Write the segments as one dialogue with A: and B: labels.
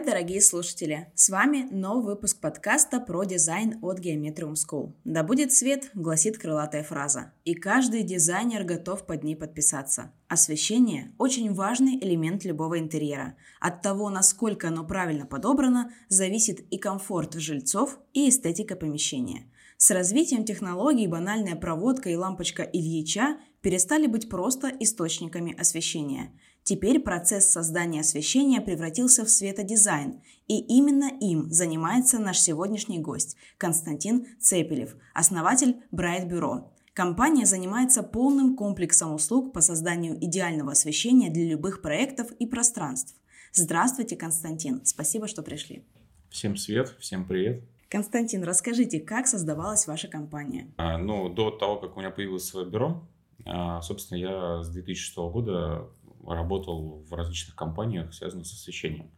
A: Привет, дорогие слушатели! С вами новый выпуск подкаста про дизайн от Geometrium School. Да будет свет, гласит крылатая фраза. И каждый дизайнер готов под ней подписаться. Освещение – очень важный элемент любого интерьера. От того, насколько оно правильно подобрано, зависит и комфорт жильцов, и эстетика помещения. С развитием технологий банальная проводка и лампочка Ильича перестали быть просто источниками освещения – Теперь процесс создания освещения превратился в светодизайн, и именно им занимается наш сегодняшний гость Константин Цепелев, основатель Bright Bureau. Компания занимается полным комплексом услуг по созданию идеального освещения для любых проектов и пространств. Здравствуйте, Константин. Спасибо, что пришли.
B: Всем свет, всем привет.
A: Константин, расскажите, как создавалась ваша компания?
B: А, ну, до того, как у меня появилось свое бюро, а, собственно, я с 2006 года работал в различных компаниях, связанных с освещением.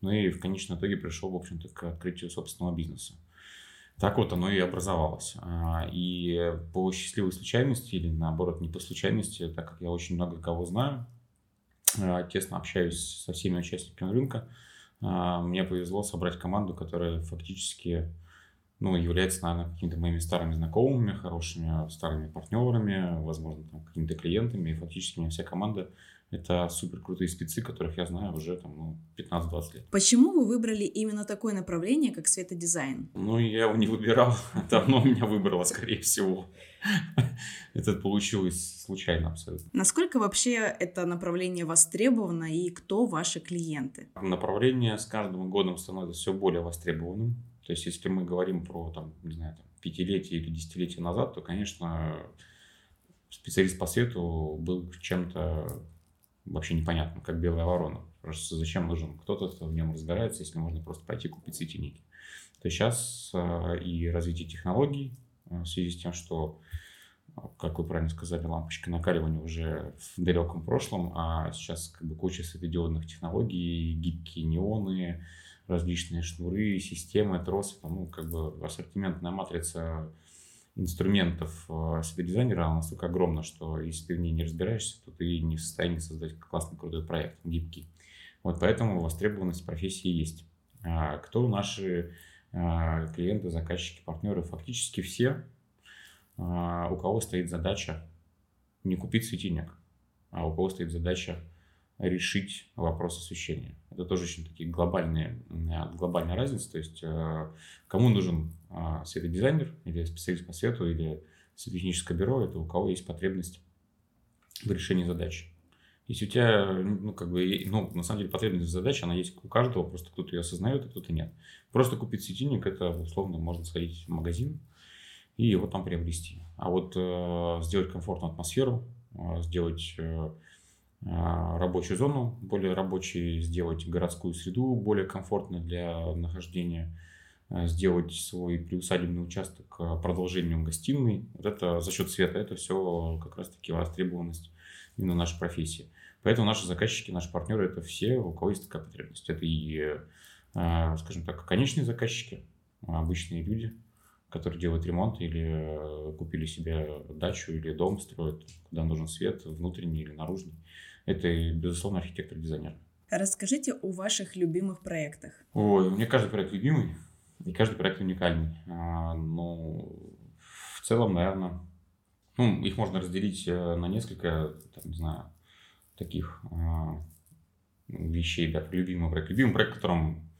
B: Ну и в конечном итоге пришел, в общем-то, к открытию собственного бизнеса. Так вот оно и образовалось. А, и по счастливой случайности, или наоборот не по случайности, так как я очень много кого знаю, а, тесно общаюсь со всеми участниками рынка, а, мне повезло собрать команду, которая фактически ну, является, наверное, какими-то моими старыми знакомыми, хорошими старыми партнерами, возможно, там, какими-то клиентами. И фактически у меня вся команда это супер крутые спецы, которых я знаю уже там, ну, 15-20 лет.
A: Почему вы выбрали именно такое направление, как светодизайн?
B: Ну, я его не выбирал, давно меня выбрало, скорее всего. Это получилось случайно абсолютно.
A: Насколько вообще это направление востребовано и кто ваши клиенты?
B: Направление с каждым годом становится все более востребованным. То есть, если мы говорим про, там, не знаю, там, пятилетие или десятилетие назад, то, конечно, специалист по свету был чем-то вообще непонятно, как белая ворона. Просто зачем нужен кто-то, кто в нем разбирается, если можно просто пойти купить светильники. То сейчас э, и развитие технологий э, в связи с тем, что, как вы правильно сказали, лампочка накаливания уже в далеком прошлом, а сейчас как бы куча светодиодных технологий, гибкие неоны, различные шнуры, системы, тросы, ну, как бы ассортиментная матрица инструментов э, светодизайнера настолько огромна, что если ты в ней не разбираешься, то ты не в состоянии создать классный крутой проект, гибкий. Вот поэтому востребованность профессии есть. А кто наши а, клиенты, заказчики, партнеры? Фактически все, а, у кого стоит задача не купить светильник, а у кого стоит задача решить вопрос освещения. Это тоже очень такие глобальные, глобальная разница. То есть, э, кому нужен а, светодизайнер или специалист по свету или светотехническое бюро, это у кого есть потребность в решении задачи. Если у тебя, ну, как бы, ну, на самом деле, потребность в задаче, она есть у каждого, просто кто-то ее осознает, а кто-то нет. Просто купить светильник, это, условно, можно сходить в магазин и его там приобрести. А вот э, сделать комфортную атмосферу, э, сделать э, а, рабочую зону более рабочей, сделать городскую среду более комфортной для нахождения, а, сделать свой приусадебный участок а, продолжением гостиной. Вот это за счет света, это все как раз-таки востребованность именно нашей профессии. Поэтому наши заказчики, наши партнеры, это все, у кого есть такая потребность. Это и, скажем так, конечные заказчики, обычные люди, которые делают ремонт или купили себе дачу или дом, строят, куда нужен свет, внутренний или наружный это, безусловно, архитектор-дизайнер.
A: Расскажите о ваших любимых проектах.
B: Ой, у меня каждый проект любимый, и каждый проект уникальный. А, ну, в целом, наверное, ну, их можно разделить э, на несколько, там, не знаю, таких а, вещей, да, любимый проект. Любимый проект, которым,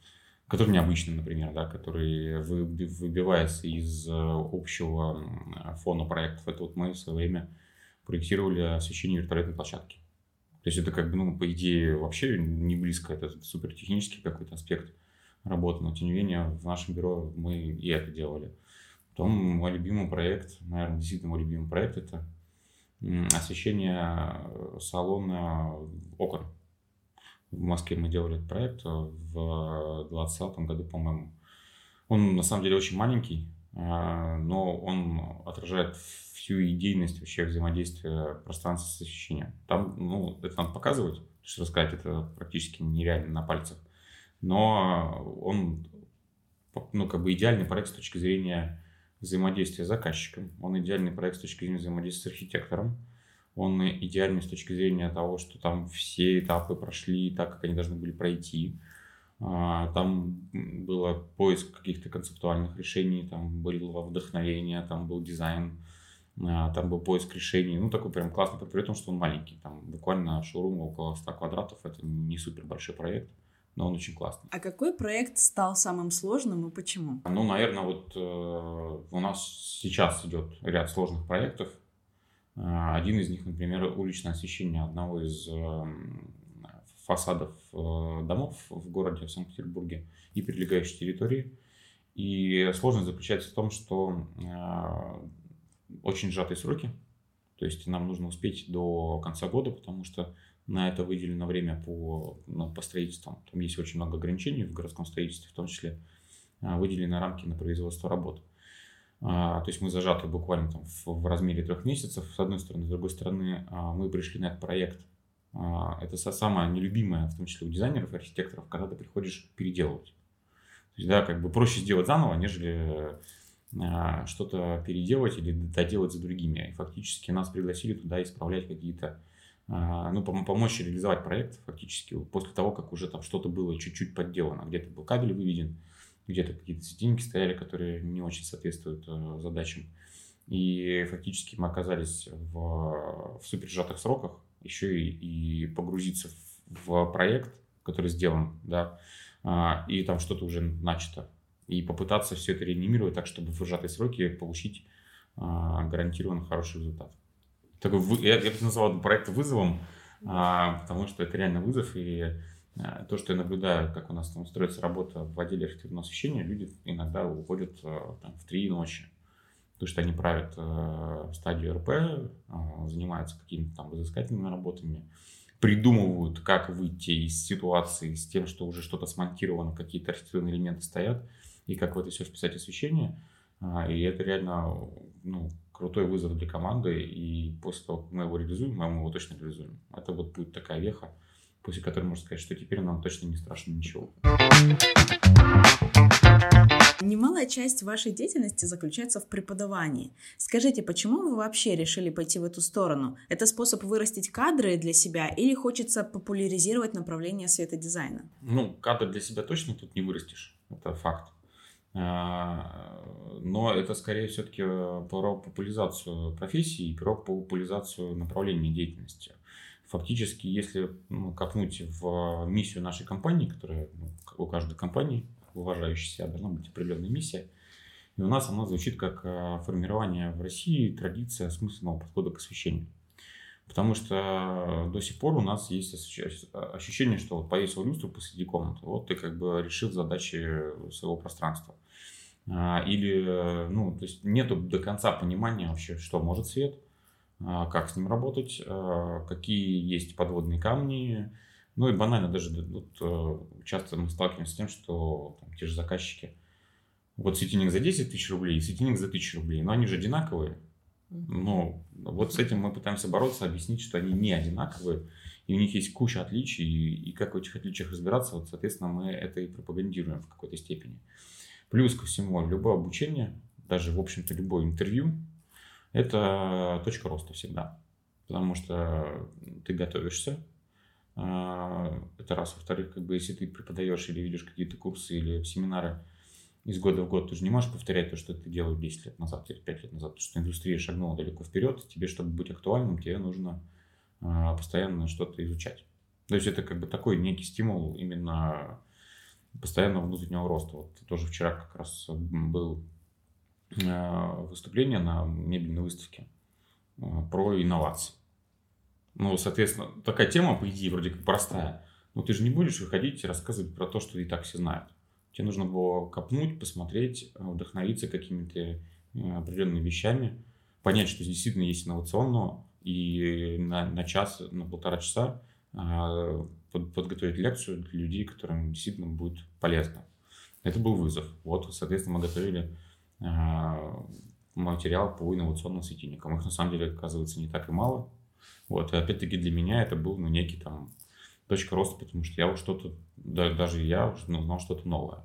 B: который необычный, например, да, который выбивается из э, общего фона проектов. Это вот мы в свое время проектировали освещение вертолетной площадки. То есть это как бы, ну, по идее, вообще не близко, это супер технический какой-то аспект работы, но тем не менее в нашем бюро мы и это делали. Потом мой любимый проект, наверное, действительно мой любимый проект, это освещение салона окон. В Москве мы делали этот проект в 2020 году, по-моему. Он на самом деле очень маленький, но он отражает всю идейность вообще взаимодействия пространства с освещением. Там, ну, это надо показывать, что рассказать это практически нереально на пальцах. Но он, ну, как бы идеальный проект с точки зрения взаимодействия с заказчиком. Он идеальный проект с точки зрения взаимодействия с архитектором. Он идеальный с точки зрения того, что там все этапы прошли так, как они должны были пройти. Там было поиск каких-то концептуальных решений, там было вдохновение, там был дизайн, там был поиск решений. Ну, такой прям классный, при том, что он маленький. Там буквально шоурум около 100 квадратов. Это не супер большой проект но он очень классный.
A: А какой проект стал самым сложным и почему?
B: Ну, наверное, вот э, у нас сейчас идет ряд сложных проектов. Э, один из них, например, уличное освещение одного из э, фасадов э, домов в городе в Санкт-Петербурге и прилегающей территории. И сложность заключается в том, что э, очень сжатые сроки. То есть нам нужно успеть до конца года, потому что на это выделено время по, ну, по строительству. Там есть очень много ограничений в городском строительстве, в том числе а, выделены рамки на производство работ. А, то есть мы зажаты буквально там в, в размере трех месяцев, с одной стороны. С другой стороны, а, мы пришли на этот проект. Это самое нелюбимое, в том числе у дизайнеров и архитекторов, когда ты приходишь переделывать. То есть, да, как бы проще сделать заново, нежели что-то переделать или доделать за другими. И фактически нас пригласили туда исправлять какие-то а, ну, помочь реализовать проект фактически после того, как уже там что-то было чуть-чуть подделано. Где-то был кабель выведен, где-то какие-то светильники стояли, которые не очень соответствуют э, задачам. И фактически мы оказались в, в супер сжатых сроках еще и, и погрузиться в, в проект, который сделан, да, а, и там что-то уже начато. И попытаться все это реанимировать так, чтобы в сжатые сроки получить а, гарантированно хороший результат. Такой, я, я бы назвал проект вызовом, а, потому что это реально вызов, и а, то, что я наблюдаю, как у нас там строится работа в отделе архитектурного освещения, люди иногда уходят а, там, в три ночи, потому что они правят а, стадию РП, а, занимаются какими-то там изыскательными работами, придумывают, как выйти из ситуации с тем, что уже что-то смонтировано, какие-то архитектурные элементы стоят, и как в это все вписать освещение. А, и это реально ну, крутой вызов для команды, и после того, как мы его реализуем, мы его точно реализуем. Это вот будет такая веха, после которой можно сказать, что теперь нам точно не страшно ничего.
A: Немалая часть вашей деятельности заключается в преподавании. Скажите, почему вы вообще решили пойти в эту сторону? Это способ вырастить кадры для себя или хочется популяризировать направление светодизайна?
B: Ну, кадры для себя точно тут не вырастешь. Это факт. А, но это скорее все-таки э, про популяризацию профессии и про популяризацию направления деятельности. Фактически, если ну, копнуть в миссию нашей компании, которая ну, у каждой компании, уважающей себя, должна быть определенная миссия, и у нас она звучит как э, формирование в России традиции осмысленного подхода к освещению. Потому что до сих пор у нас есть ощущение, что вот повесил люстру посреди комнаты, вот ты как бы решил задачи своего пространства. А, или, ну, то есть нету до конца понимания вообще, что может свет, а, как с ним работать, а, какие есть подводные камни. Ну и банально даже вот, э, часто мы сталкиваемся с тем, что там, те же заказчики, вот светильник за 10 тысяч рублей и светильник за 1000 рублей, но они же одинаковые. Ну, вот с этим мы пытаемся бороться, объяснить, что они не одинаковые, и у них есть куча отличий, и, и как в этих отличиях разбираться, вот, соответственно, мы это и пропагандируем в какой-то степени. Плюс ко всему, любое обучение, даже, в общем-то, любое интервью, это точка роста всегда. Потому что ты готовишься, это раз. Во-вторых, как бы, если ты преподаешь или ведешь какие-то курсы или семинары, из года в год ты же не можешь повторять то, что ты делал 10 лет назад или 5 лет назад, потому что индустрия шагнула далеко вперед, тебе, чтобы быть актуальным, тебе нужно а, постоянно что-то изучать. То есть это как бы такой некий стимул именно постоянного внутреннего роста. Вот тоже вчера как раз был а, выступление на мебельной выставке а, про инновации. Ну, соответственно, такая тема, по идее, вроде как простая. Но ты же не будешь выходить и рассказывать про то, что и так все знают. Тебе нужно было копнуть, посмотреть, э, вдохновиться какими-то э, определенными вещами, понять, что действительно есть инновационного, и на, на час, на полтора часа э, под, подготовить лекцию для людей, которым действительно будет полезно. Это был вызов. Вот, соответственно, мы готовили материал по инновационным светильникам. Их на самом деле оказывается не так и мало. Вот, и опять-таки для меня это был ну, некий там точка роста, потому что я вот что-то, да, даже я уже узнал что-то новое.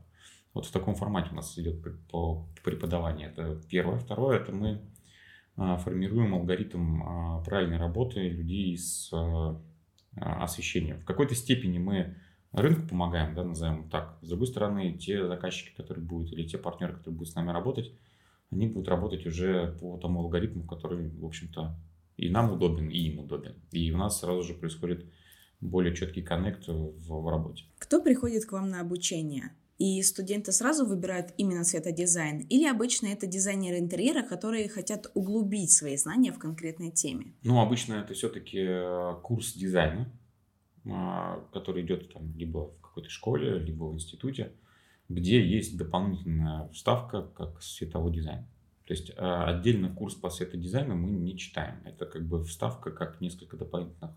B: Вот в таком формате у нас идет по преподавание. Это первое. Второе, это мы а, формируем алгоритм а, правильной работы людей с а, освещением. В какой-то степени мы рынку помогаем, да, назовем так. С другой стороны, те заказчики, которые будут, или те партнеры, которые будут с нами работать, они будут работать уже по тому алгоритму, который, в общем-то, и нам удобен, и им удобен. И у нас сразу же происходит более четкий коннект в, в работе.
A: Кто приходит к вам на обучение? И студенты сразу выбирают именно светодизайн? Или обычно это дизайнеры интерьера, которые хотят углубить свои знания в конкретной теме?
B: Ну, обычно это все-таки э, курс дизайна, а, который идет там либо в какой-то школе, либо в институте, где есть дополнительная вставка как световой дизайн. То есть а, отдельно курс по светодизайну мы не читаем. Это как бы вставка, как несколько дополнительных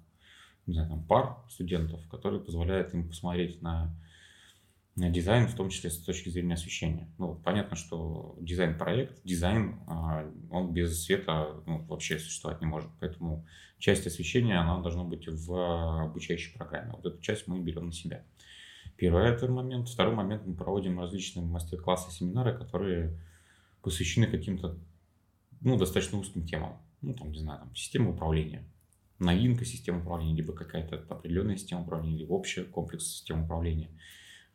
B: не знаю, там, пар студентов, которые позволяют им посмотреть на, на дизайн, в том числе с точки зрения освещения. Ну, понятно, что дизайн-проект, дизайн, а, он без света ну, вообще существовать не может. Поэтому часть освещения, она должна быть в обучающей программе. Вот эту часть мы берем на себя. Первый это момент. Второй момент мы проводим различные мастер-классы, семинары, которые посвящены каким-то ну, достаточно узким темам. Ну, там, не знаю, там, система управления, новинка системы управления, либо какая-то определенная система управления, либо общий комплекс систем управления,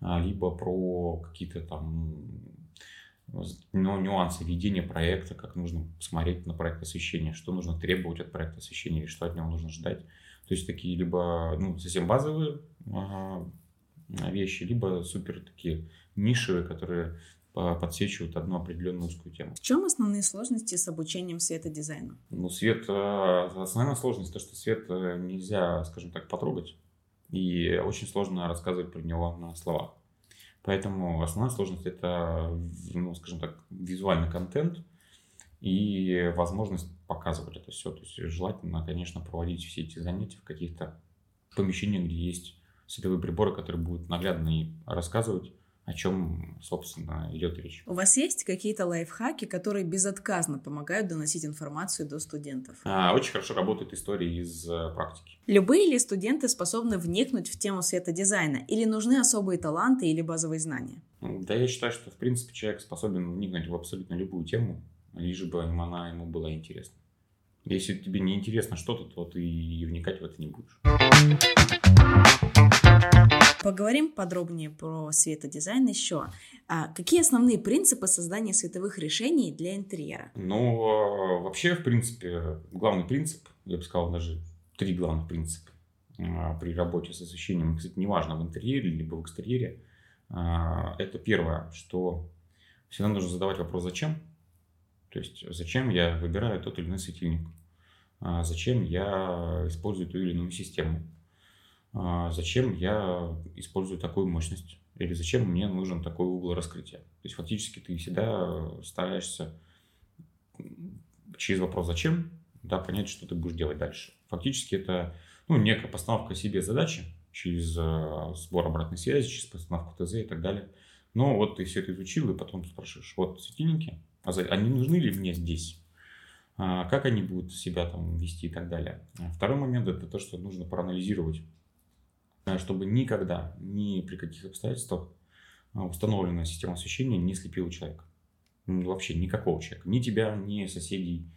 B: а, либо про какие-то там ну, нюансы ведения проекта, как нужно посмотреть на проект освещения, что нужно требовать от проекта освещения или что от него нужно ждать. То есть такие либо ну, совсем базовые ага, вещи, либо супер такие нишевые, которые подсвечивают одну определенную узкую тему.
A: В чем основные сложности с обучением светодизайну?
B: Ну, свет, э, основная сложность то, что свет э, нельзя, скажем так, потрогать, и очень сложно рассказывать про него на словах. Поэтому основная сложность это, ну, скажем так, визуальный контент и возможность показывать это все. То есть желательно, конечно, проводить все эти занятия в каких-то помещениях, где есть световые приборы, которые будут наглядно рассказывать о чем, собственно, идет речь.
A: У вас есть какие-то лайфхаки, которые безотказно помогают доносить информацию до студентов?
B: А, очень хорошо работают истории из э, практики.
A: Любые ли студенты способны вникнуть в тему светодизайна или нужны особые таланты или базовые знания?
B: Да, я считаю, что, в принципе, человек способен вникнуть в абсолютно любую тему, лишь бы она ему была интересна. Если тебе не интересно что-то, то ты и вникать в это не будешь.
A: Поговорим подробнее про светодизайн еще. А какие основные принципы создания световых решений для интерьера?
B: Ну, а, вообще, в принципе, главный принцип, я бы сказал, даже три главных принципа а, при работе с освещением, кстати, неважно, в интерьере либо в экстерьере, а, это первое, что всегда нужно задавать вопрос «зачем?». То есть, зачем я выбираю тот или иной светильник? Зачем я использую ту или иную систему? А, зачем я использую такую мощность или зачем мне нужен такой угол раскрытия. То есть фактически ты всегда стараешься через вопрос «зачем?» да, понять, что ты будешь делать дальше. Фактически это ну, некая постановка себе задачи через э, сбор обратной связи, через постановку ТЗ и так далее. Но вот ты все это изучил, и потом спрашиваешь, вот светильники, а они нужны ли мне здесь? А как они будут себя там вести и так далее. Второй момент – это то, что нужно проанализировать чтобы никогда, ни при каких обстоятельствах а, установленная система освещения не слепила человека. Вообще никакого человека. Ни тебя, ни соседей,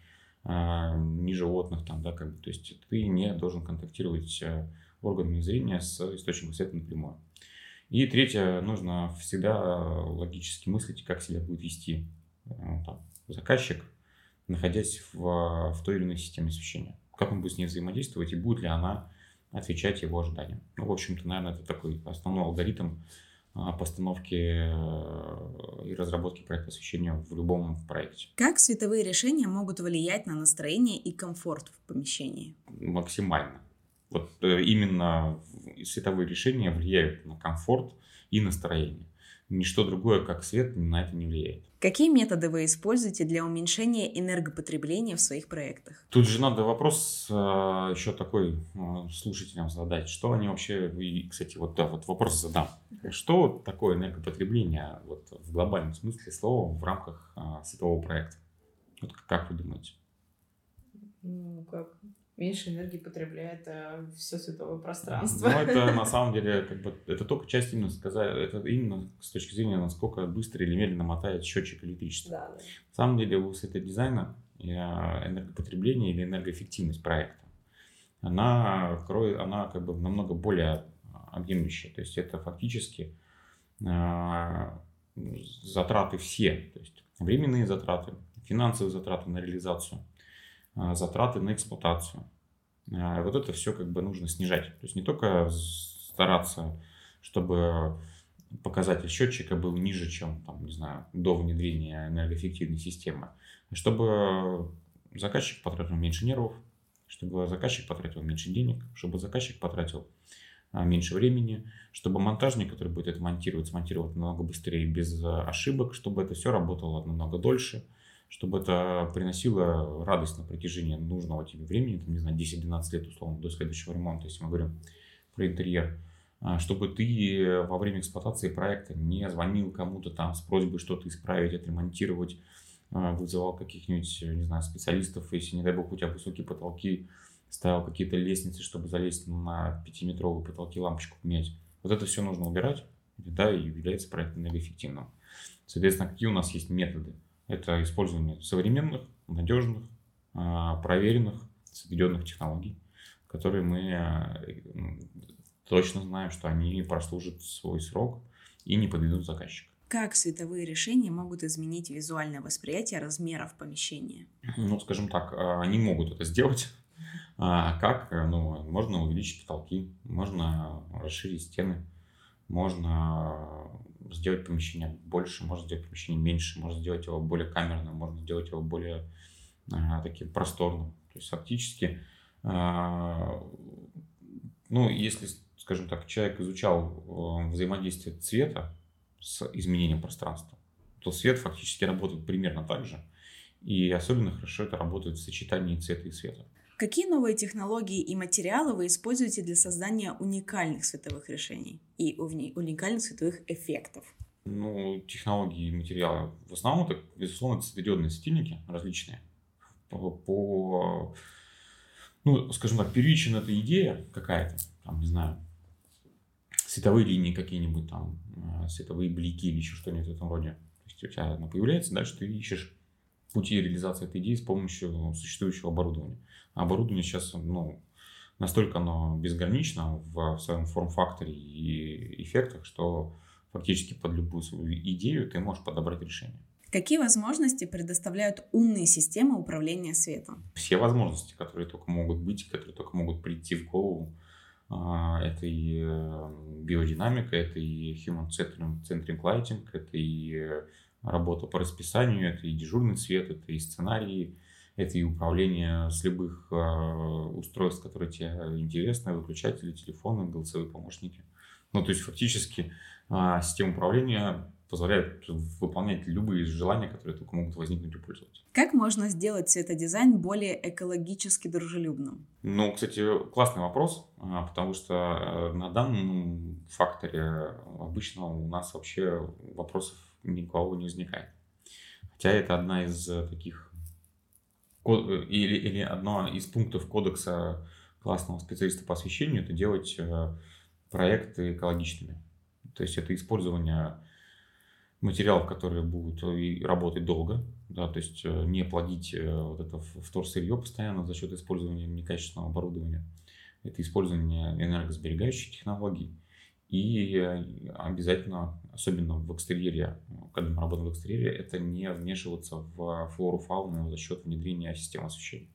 B: а, ни животных там, да, как бы. То есть ты не должен контактировать э, органами зрения с источником света напрямую. И третье, нужно всегда логически мыслить, как себя будет вести э, там, заказчик, находясь в, в той или иной системе освещения. Как он будет с ней взаимодействовать и будет ли она отвечать его ожиданиям. Ну, в общем-то, наверное, это такой основной алгоритм а, постановки э, и разработки проекта освещения в любом проекте.
A: Как световые решения могут влиять на настроение и комфорт в помещении?
B: Максимально. Вот э, именно световые решения влияют на комфорт и настроение ничто другое, как свет, на это не влияет.
A: Какие методы вы используете для уменьшения энергопотребления в своих проектах?
B: Тут же надо вопрос э, еще такой э, слушателям задать. Что они вообще... И, кстати, вот, да, вот вопрос задам. Что такое энергопотребление вот, в глобальном смысле слова в рамках э, светового проекта? Вот как вы думаете?
C: Ну, как меньше энергии потребляет а все световое пространство.
B: Ну, это на самом деле, как бы, это только часть именно сказать, это именно с точки зрения, насколько быстро или медленно мотает счетчик электричества. Да, да. На самом деле у светодизайна энергопотребление или энергоэффективность проекта, она, она как бы намного более объемлющее. То есть это фактически затраты все. То есть временные затраты, финансовые затраты на реализацию, затраты на эксплуатацию. Вот это все как бы нужно снижать. То есть не только стараться, чтобы показатель счетчика был ниже, чем, там, не знаю, до внедрения энергоэффективной системы, чтобы заказчик потратил меньше нервов, чтобы заказчик потратил меньше денег, чтобы заказчик потратил а, меньше времени, чтобы монтажник, который будет это монтировать, смонтировать намного быстрее, без а, ошибок, чтобы это все работало намного дольше, чтобы это приносило радость на протяжении нужного тебе времени, там, не знаю, 10-12 лет условно до следующего ремонта, если мы говорим про интерьер, а, чтобы ты во время эксплуатации проекта не звонил кому-то там с просьбой что-то исправить, отремонтировать, а, вызывал каких-нибудь, не знаю, специалистов, если, не дай бог, у тебя высокие потолки, ставил какие-то лестницы, чтобы залезть на пятиметровые потолки, лампочку поменять. Вот это все нужно убирать, да, и является проект энергоэффективным. Соответственно, какие у нас есть методы? Это использование современных, надежных, а, проверенных, сведенных технологий, которые мы а, точно знаем, что они прослужат свой срок и не подведут заказчика.
A: Как световые решения могут изменить визуальное восприятие размеров помещения?
B: Ну, скажем так, а, они могут это сделать. А как? Ну, можно увеличить потолки, можно расширить стены, можно сделать помещение больше, можно сделать помещение меньше, можно сделать его более камерным, можно сделать его более а, таким просторным. То есть фактически, а, ну, если, скажем так, человек изучал взаимодействие цвета с изменением пространства, то свет фактически работает примерно так же. И особенно хорошо это работает в сочетании цвета и света.
A: Какие новые технологии и материалы вы используете для создания уникальных световых решений и уникальных световых эффектов?
B: Ну, технологии и материалы. В основном это, безусловно, светодиодные светильники различные. По, по ну, скажем так, первична эта идея какая-то, там, не знаю, световые линии какие-нибудь там, э, световые блики или еще что-нибудь в этом роде. То есть у тебя она появляется, дальше ты ищешь пути реализации этой идеи с помощью существующего оборудования. А оборудование сейчас, ну, настолько оно безгранично в своем форм-факторе и эффектах, что фактически под любую свою идею ты можешь подобрать решение.
A: Какие возможности предоставляют умные системы управления светом?
B: Все возможности, которые только могут быть, которые только могут прийти в голову. А, это и э, биодинамика, это и human centering lighting, это и э, работа по расписанию, это и дежурный свет, это и сценарии, это и управление с любых э, устройств, которые тебе интересны, выключатели, телефоны, голосовые помощники. Ну, то есть фактически э, система управления позволяет выполнять любые желания, которые только могут возникнуть у пользователя.
A: Как можно сделать светодизайн более экологически дружелюбным?
B: Ну, кстати, классный вопрос, а, потому что э, на данном факторе обычно у нас вообще вопросов никого не возникает. Хотя это одна из таких или, или одно из пунктов кодекса классного специалиста по освещению это делать э, проекты экологичными. То есть это использование материалов, которые будут работать долго, да, то есть э, не плодить э, вот это вторсырье постоянно за счет использования некачественного оборудования. Это использование энергосберегающих технологий и обязательно, особенно в экстерьере, когда мы работаем в экстерьере, это не вмешиваться в флору, фауну за счет внедрения системы освещения.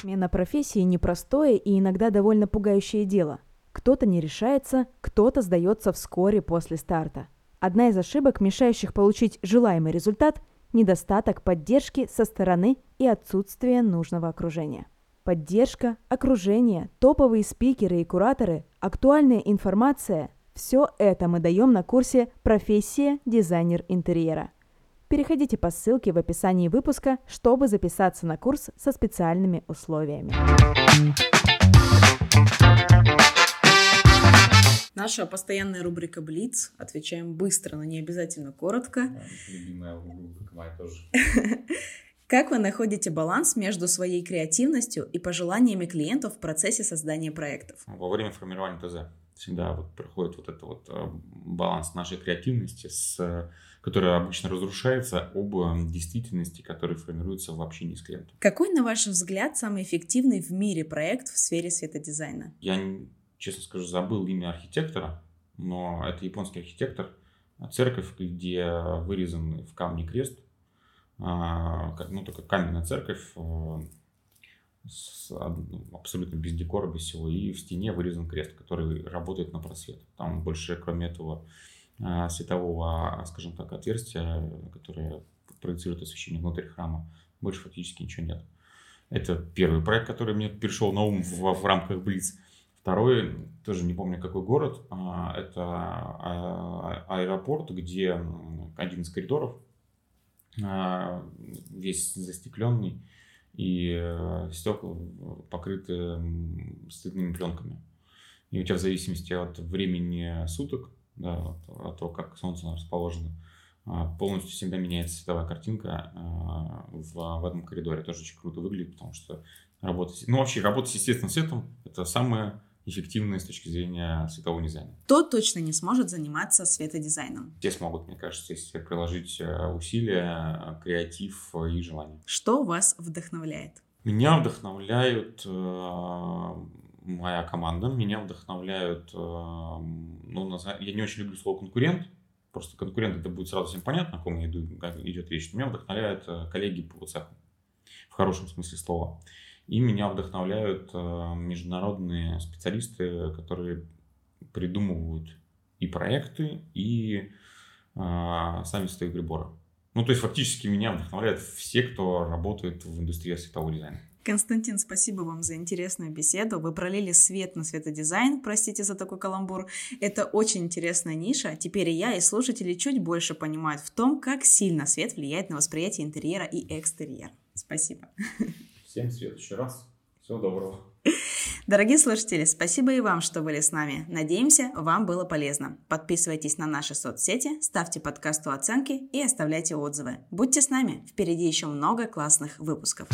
D: Смена профессии непростое и иногда довольно пугающее дело. Кто-то не решается, кто-то сдается вскоре после старта. Одна из ошибок, мешающих получить желаемый результат – недостаток поддержки со стороны и отсутствие нужного окружения. Поддержка, окружение, топовые спикеры и кураторы, актуальная информация – все это мы даем на курсе «Профессия дизайнер интерьера». Переходите по ссылке в описании выпуска, чтобы записаться на курс со специальными условиями.
A: Наша постоянная рубрика «Блиц». Отвечаем быстро, но не обязательно коротко.
B: Да, любимая рубрика моя тоже.
A: Как вы находите баланс между своей креативностью и пожеланиями клиентов в процессе создания проектов?
B: Во время формирования ТЗ всегда вот проходит вот этот вот э, баланс нашей креативности с которая обычно разрушается об э, действительности, которая формируется в общении с клиентом.
A: Какой, на ваш взгляд, самый эффективный в мире проект в сфере светодизайна?
B: Я, честно скажу, забыл имя архитектора, но это японский архитектор. Церковь, где вырезан в камне крест, ну, такая каменная церковь, э, с, абсолютно без декора, без всего, и в стене вырезан крест, который работает на просвет. Там больше, кроме этого а, светового, скажем так, отверстия, которое проецирует освещение внутрь храма, больше фактически ничего нет. Это первый проект, который мне пришел на ум в, в рамках Блиц. Второй, тоже не помню какой город, а, это а, аэропорт, где один из коридоров весь застекленный, и э, стекла покрыты стыдными пленками. И у тебя в зависимости от времени суток, да, от, от того, как солнце расположено, а, полностью всегда меняется цветовая картинка а, в, в этом коридоре. Тоже очень круто выглядит, потому что работа... Ну, вообще, работа с естественным светом – это самое эффективные с точки зрения светового дизайна.
A: Кто точно не сможет заниматься светодизайном?
B: Все смогут, мне кажется, если приложить э, усилия, креатив и желание.
A: Что вас вдохновляет?
B: Меня вдохновляют э, моя команда, меня вдохновляют, э, ну, я не очень люблю слово конкурент, просто конкурент это будет сразу всем понятно, о ком иду, как идет речь. Меня вдохновляют э, коллеги по цеху, в хорошем смысле слова. И меня вдохновляют э, международные специалисты, которые придумывают и проекты, и э, сами свои приборы. Ну, то есть, фактически меня вдохновляют все, кто работает в индустрии светового дизайна.
A: Константин, спасибо вам за интересную беседу. Вы пролили свет на светодизайн, простите за такой каламбур. Это очень интересная ниша. Теперь и я, и слушатели чуть больше понимают в том, как сильно свет влияет на восприятие интерьера и экстерьера. Спасибо.
B: Всем в следующий раз. Всего доброго.
A: Дорогие слушатели, спасибо и вам, что были с нами. Надеемся, вам было полезно. Подписывайтесь на наши соцсети, ставьте подкасту оценки и оставляйте отзывы. Будьте с нами, впереди еще много классных выпусков.